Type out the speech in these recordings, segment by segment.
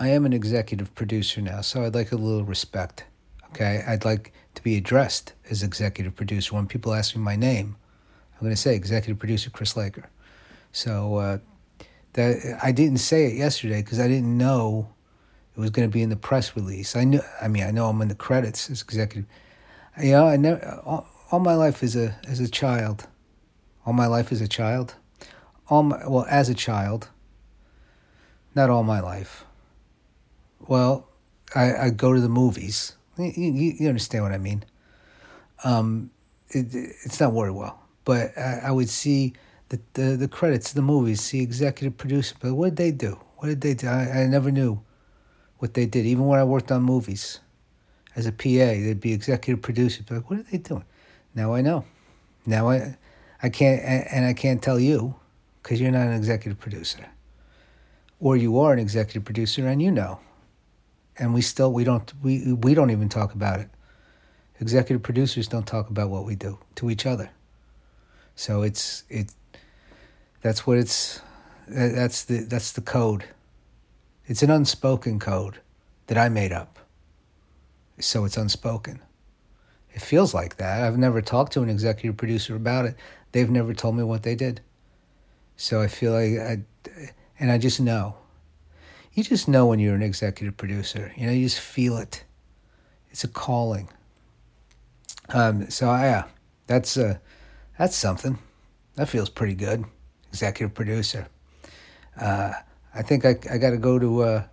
I am an executive producer now, so I'd like a little respect. Okay, I'd like to be addressed as executive producer. When people ask me my name, I'm going to say executive producer Chris Laker. So uh, that I didn't say it yesterday because I didn't know it was going to be in the press release. I knew. I mean, I know I'm in the credits as executive. You know, I never. All, all my life as a as a child, all my life as a child, all my well as a child. Not all my life. Well, I I go to the movies. You, you, you understand what I mean? Um, it, it's not worded well, but I, I would see the, the the credits of the movies, see executive producer. But what did they do? What did they do? I, I never knew what they did. Even when I worked on movies as a PA, they'd be executive producer. But what are they doing? Now I know. Now I, I can't, and I can't tell you because you're not an executive producer, or you are an executive producer and you know, and we still we don't we we don't even talk about it. Executive producers don't talk about what we do to each other. So it's it. That's what it's. That's the that's the code. It's an unspoken code that I made up. So it's unspoken. It feels like that. I've never talked to an executive producer about it. They've never told me what they did. So I feel like I, and I just know. You just know when you're an executive producer. You know, you just feel it. It's a calling. Um, so yeah, that's uh, that's something. That feels pretty good. Executive producer. Uh, I think I I got to go to uh,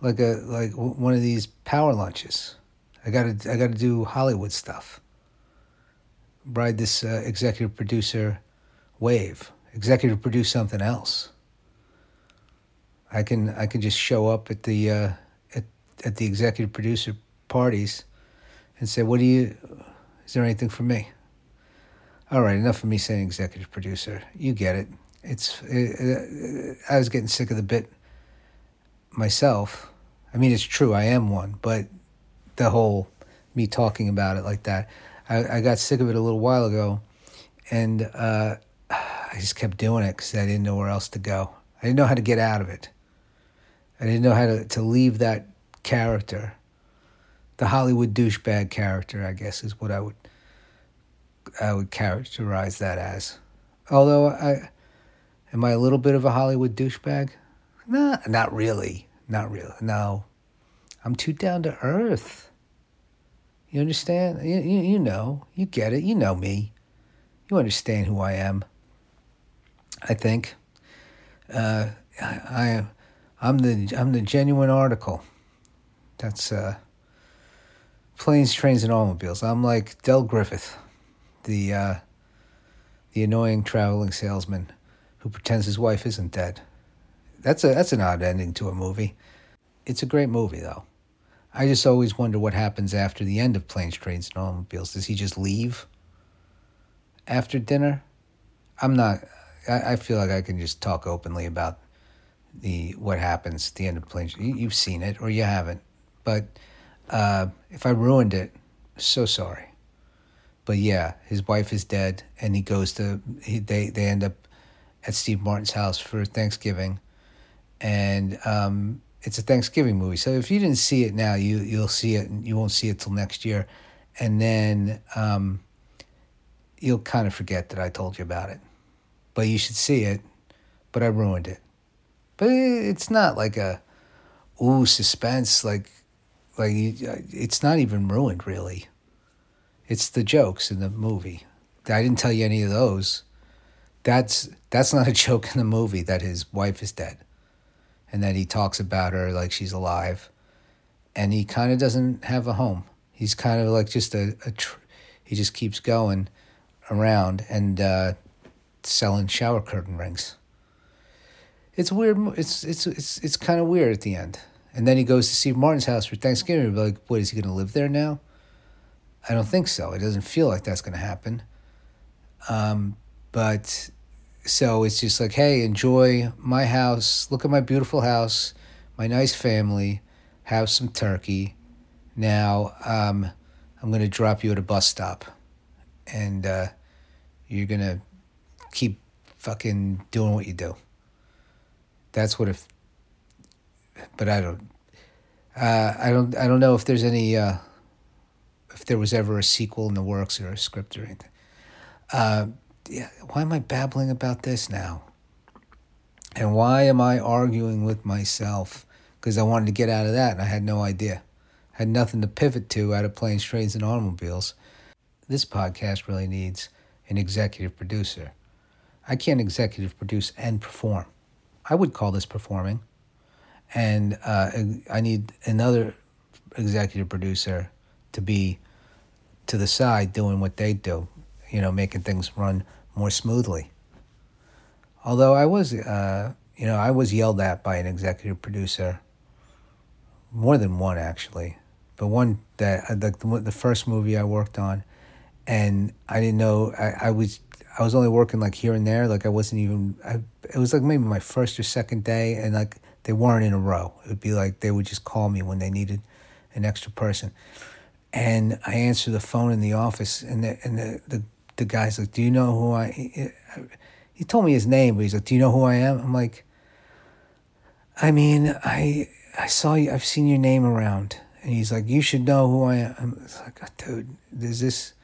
like a like one of these power lunches. I got to I got to do Hollywood stuff. Ride this uh, executive producer wave. Executive produce something else. I can I can just show up at the uh, at at the executive producer parties and say, "What do you? Is there anything for me?" All right, enough of me saying executive producer. You get it. It's it, it, I was getting sick of the bit myself. I mean, it's true. I am one, but the whole me talking about it like that. I, I got sick of it a little while ago, and uh, I just kept doing it because I didn't know where else to go. I didn't know how to get out of it. I didn't know how to, to leave that character. The Hollywood douchebag character, I guess, is what I would I would characterize that as. Although I am I a little bit of a Hollywood douchebag? Nah, not really. Not really. No. I'm too down to earth. You understand? You, you, you know. You get it. You know me. You understand who I am. I think. Uh, I, I, I'm the I'm the genuine article. That's uh, planes, trains, and automobiles. I'm like Del Griffith, the uh, the annoying traveling salesman who pretends his wife isn't dead. That's a that's an odd ending to a movie. It's a great movie though. I just always wonder what happens after the end of Planes, Trains, and Automobiles. Does he just leave after dinner? I'm not. I, I feel like I can just talk openly about the what happens at the end of Planes. You, you've seen it or you haven't, but uh, if I ruined it, so sorry. But yeah, his wife is dead, and he goes to he, they they end up at Steve Martin's house for Thanksgiving, and um, it's a Thanksgiving movie. So if you didn't see it now, you you'll see it, and you won't see it till next year, and then um, you'll kind of forget that I told you about it. But you should see it. But I ruined it. But it's not like a ooh suspense like like it's not even ruined really. It's the jokes in the movie. I didn't tell you any of those. That's that's not a joke in the movie that his wife is dead and that he talks about her like she's alive. And he kind of doesn't have a home. He's kind of like just a, a tr- he just keeps going around and uh, selling shower curtain rings. It's weird. It's it's it's it's kind of weird at the end. And then he goes to Steve Martin's house for Thanksgiving. Like, what is he going to live there now? I don't think so. It doesn't feel like that's going to happen. Um, but so it's just like, hey, enjoy my house. Look at my beautiful house, my nice family. Have some turkey. Now um, I'm going to drop you at a bus stop, and uh, you're going to keep fucking doing what you do. That's what if but I don't. Uh, I don't. I don't know if there's any. Uh, if there was ever a sequel in the works or a script or anything. Uh, yeah, why am I babbling about this now? And why am I arguing with myself? Because I wanted to get out of that and I had no idea. I had nothing to pivot to out of planes, trains, and automobiles. This podcast really needs an executive producer. I can't executive produce and perform. I would call this performing. And uh, I need another executive producer to be to the side doing what they do, you know, making things run more smoothly. Although I was, uh, you know, I was yelled at by an executive producer, more than one actually, but one that uh, the the first movie I worked on, and I didn't know I, I was I was only working like here and there, like I wasn't even. I, it was like maybe my first or second day, and like they weren't in a row. It would be like they would just call me when they needed an extra person, and I answer the phone in the office, and the and the the, the guy's like, "Do you know who I?" He told me his name, but he's like, "Do you know who I am?" I'm like, "I mean, I I saw you. I've seen your name around." And he's like, "You should know who I am." I'm like, oh, "Dude, is this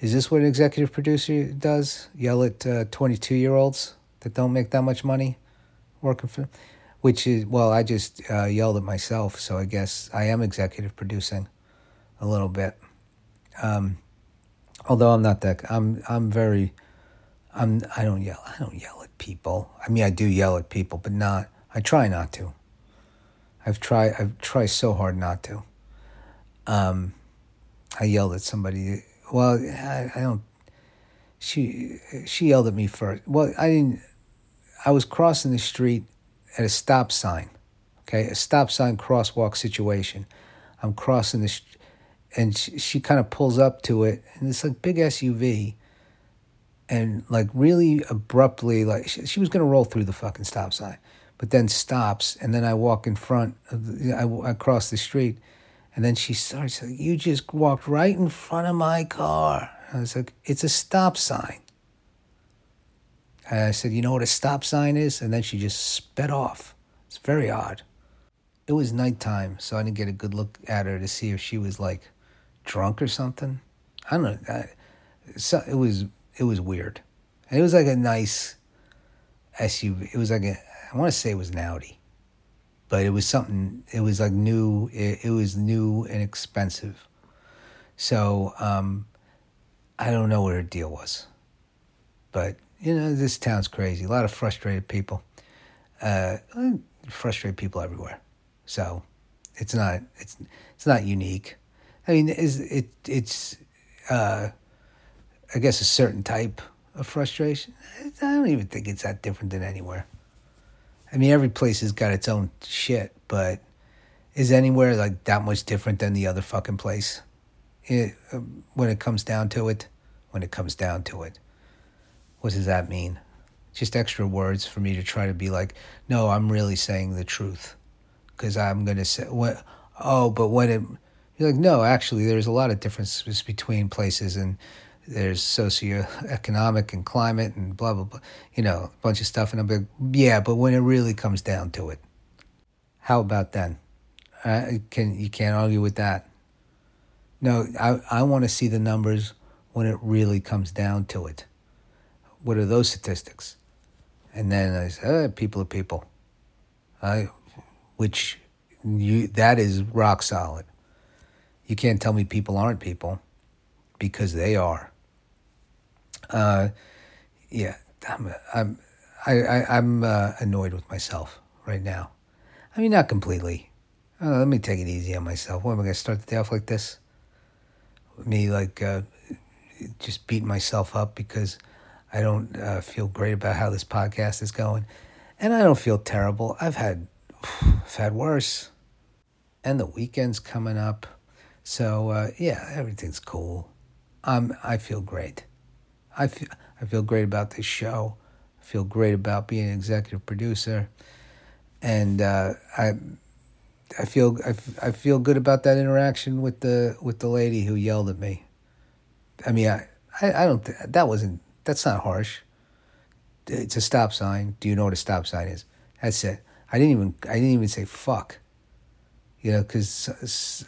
is this what an executive producer does? Yell at uh, twenty two year olds that don't make that much money working for?" Which is well, I just uh, yelled at myself, so I guess I am executive producing a little bit. Um, although I'm not that, I'm I'm very I'm I don't yell. I don't yell at people. I mean, I do yell at people, but not. I try not to. I've tried. I've tried so hard not to. Um, I yelled at somebody. Well, I, I don't. She she yelled at me first. Well, I didn't. I was crossing the street at a stop sign. Okay, a stop sign crosswalk situation. I'm crossing the, and she, she kind of pulls up to it, and it's like big SUV and like really abruptly, like she, she was to roll through the fucking stop sign, but then stops, and then I walk in front of, the, I, I cross the street, and then she starts, like, you just walked right in front of my car. I was like, it's a stop sign. I said, you know what a stop sign is? And then she just sped off. It's very odd. It was nighttime, so I didn't get a good look at her to see if she was like drunk or something. I don't know. I, so it was it was weird. And it was like a nice SUV. It was like a, I want to say it was an Audi, but it was something, it was like new, it, it was new and expensive. So um, I don't know what her deal was. But, you know, this town's crazy. A lot of frustrated people. Uh, frustrated people everywhere. So it's not, it's, it's not unique. I mean, it's, it, it's, uh, I guess, a certain type of frustration. I don't even think it's that different than anywhere. I mean, every place has got its own shit, but is anywhere like that much different than the other fucking place? It, um, when it comes down to it, when it comes down to it, what does that mean? Just extra words for me to try to be like, no, I'm really saying the truth, because I'm gonna say what. Oh, but when it, you're like, no, actually, there's a lot of differences between places, and there's socioeconomic and climate and blah blah blah, you know, a bunch of stuff. And I'm like, yeah, but when it really comes down to it, how about then? Uh, can you can't argue with that? No, I I want to see the numbers when it really comes down to it. What are those statistics? And then I said, oh, people are people. I, which you that is rock solid. You can't tell me people aren't people because they are. Uh, yeah, I'm I'm I, I I'm uh, annoyed with myself right now. I mean, not completely. Uh, let me take it easy on myself. What am I gonna start the day off like this? Me like uh, just beating myself up because I don't uh, feel great about how this podcast is going, and I don't feel terrible. I've had I've had worse, and the weekend's coming up, so uh, yeah, everything's cool. I'm I feel great. I feel, I feel great about this show. I feel great about being an executive producer, and uh, I I feel I, I feel good about that interaction with the with the lady who yelled at me. I mean, I I, I don't th- that wasn't that's not harsh. It's a stop sign. Do you know what a stop sign is? That's it. I didn't even I didn't even say fuck. You know, because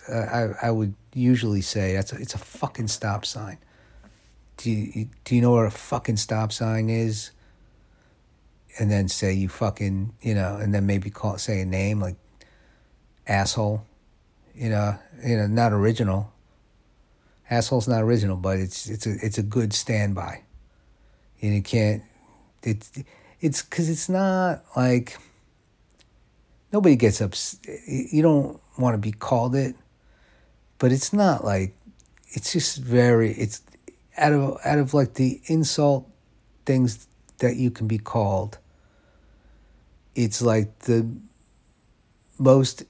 uh, I I would usually say that's a, it's a fucking stop sign. Do you do you know what a fucking stop sign is? And then say you fucking you know, and then maybe call say a name like asshole. You know, you know, not original. Asshole's not original, but it's it's a it's a good standby. And you can't. It's it's because it's not like nobody gets up. You don't want to be called it, but it's not like it's just very. It's out of out of like the insult things that you can be called. It's like the most.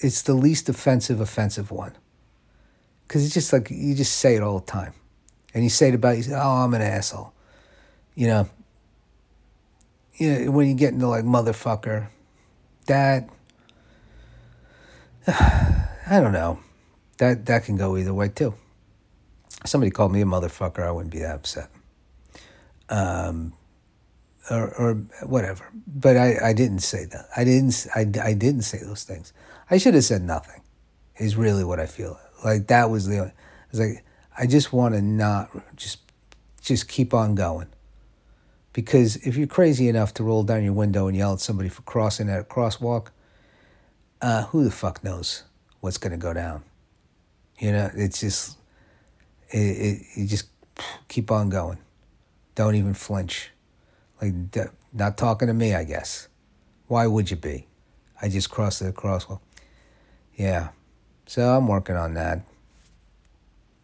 It's the least offensive offensive one. Because it's just like you just say it all the time, and you say it about you. Say, oh, I'm an asshole. You know. You know when you get into like motherfucker, that I don't know. That that can go either way too. Somebody called me a motherfucker, I wouldn't be that upset. Um, or or whatever. But I, I didn't say that. I didn't I, I didn't say those things. I should have said nothing. Is really what I feel. Like that was the. It's like I just want to not just just keep on going. Because if you're crazy enough to roll down your window and yell at somebody for crossing at a crosswalk, uh, who the fuck knows what's going to go down? You know, it's just, it, it, you just keep on going. Don't even flinch. Like, not talking to me, I guess. Why would you be? I just crossed the crosswalk. Yeah. So I'm working on that.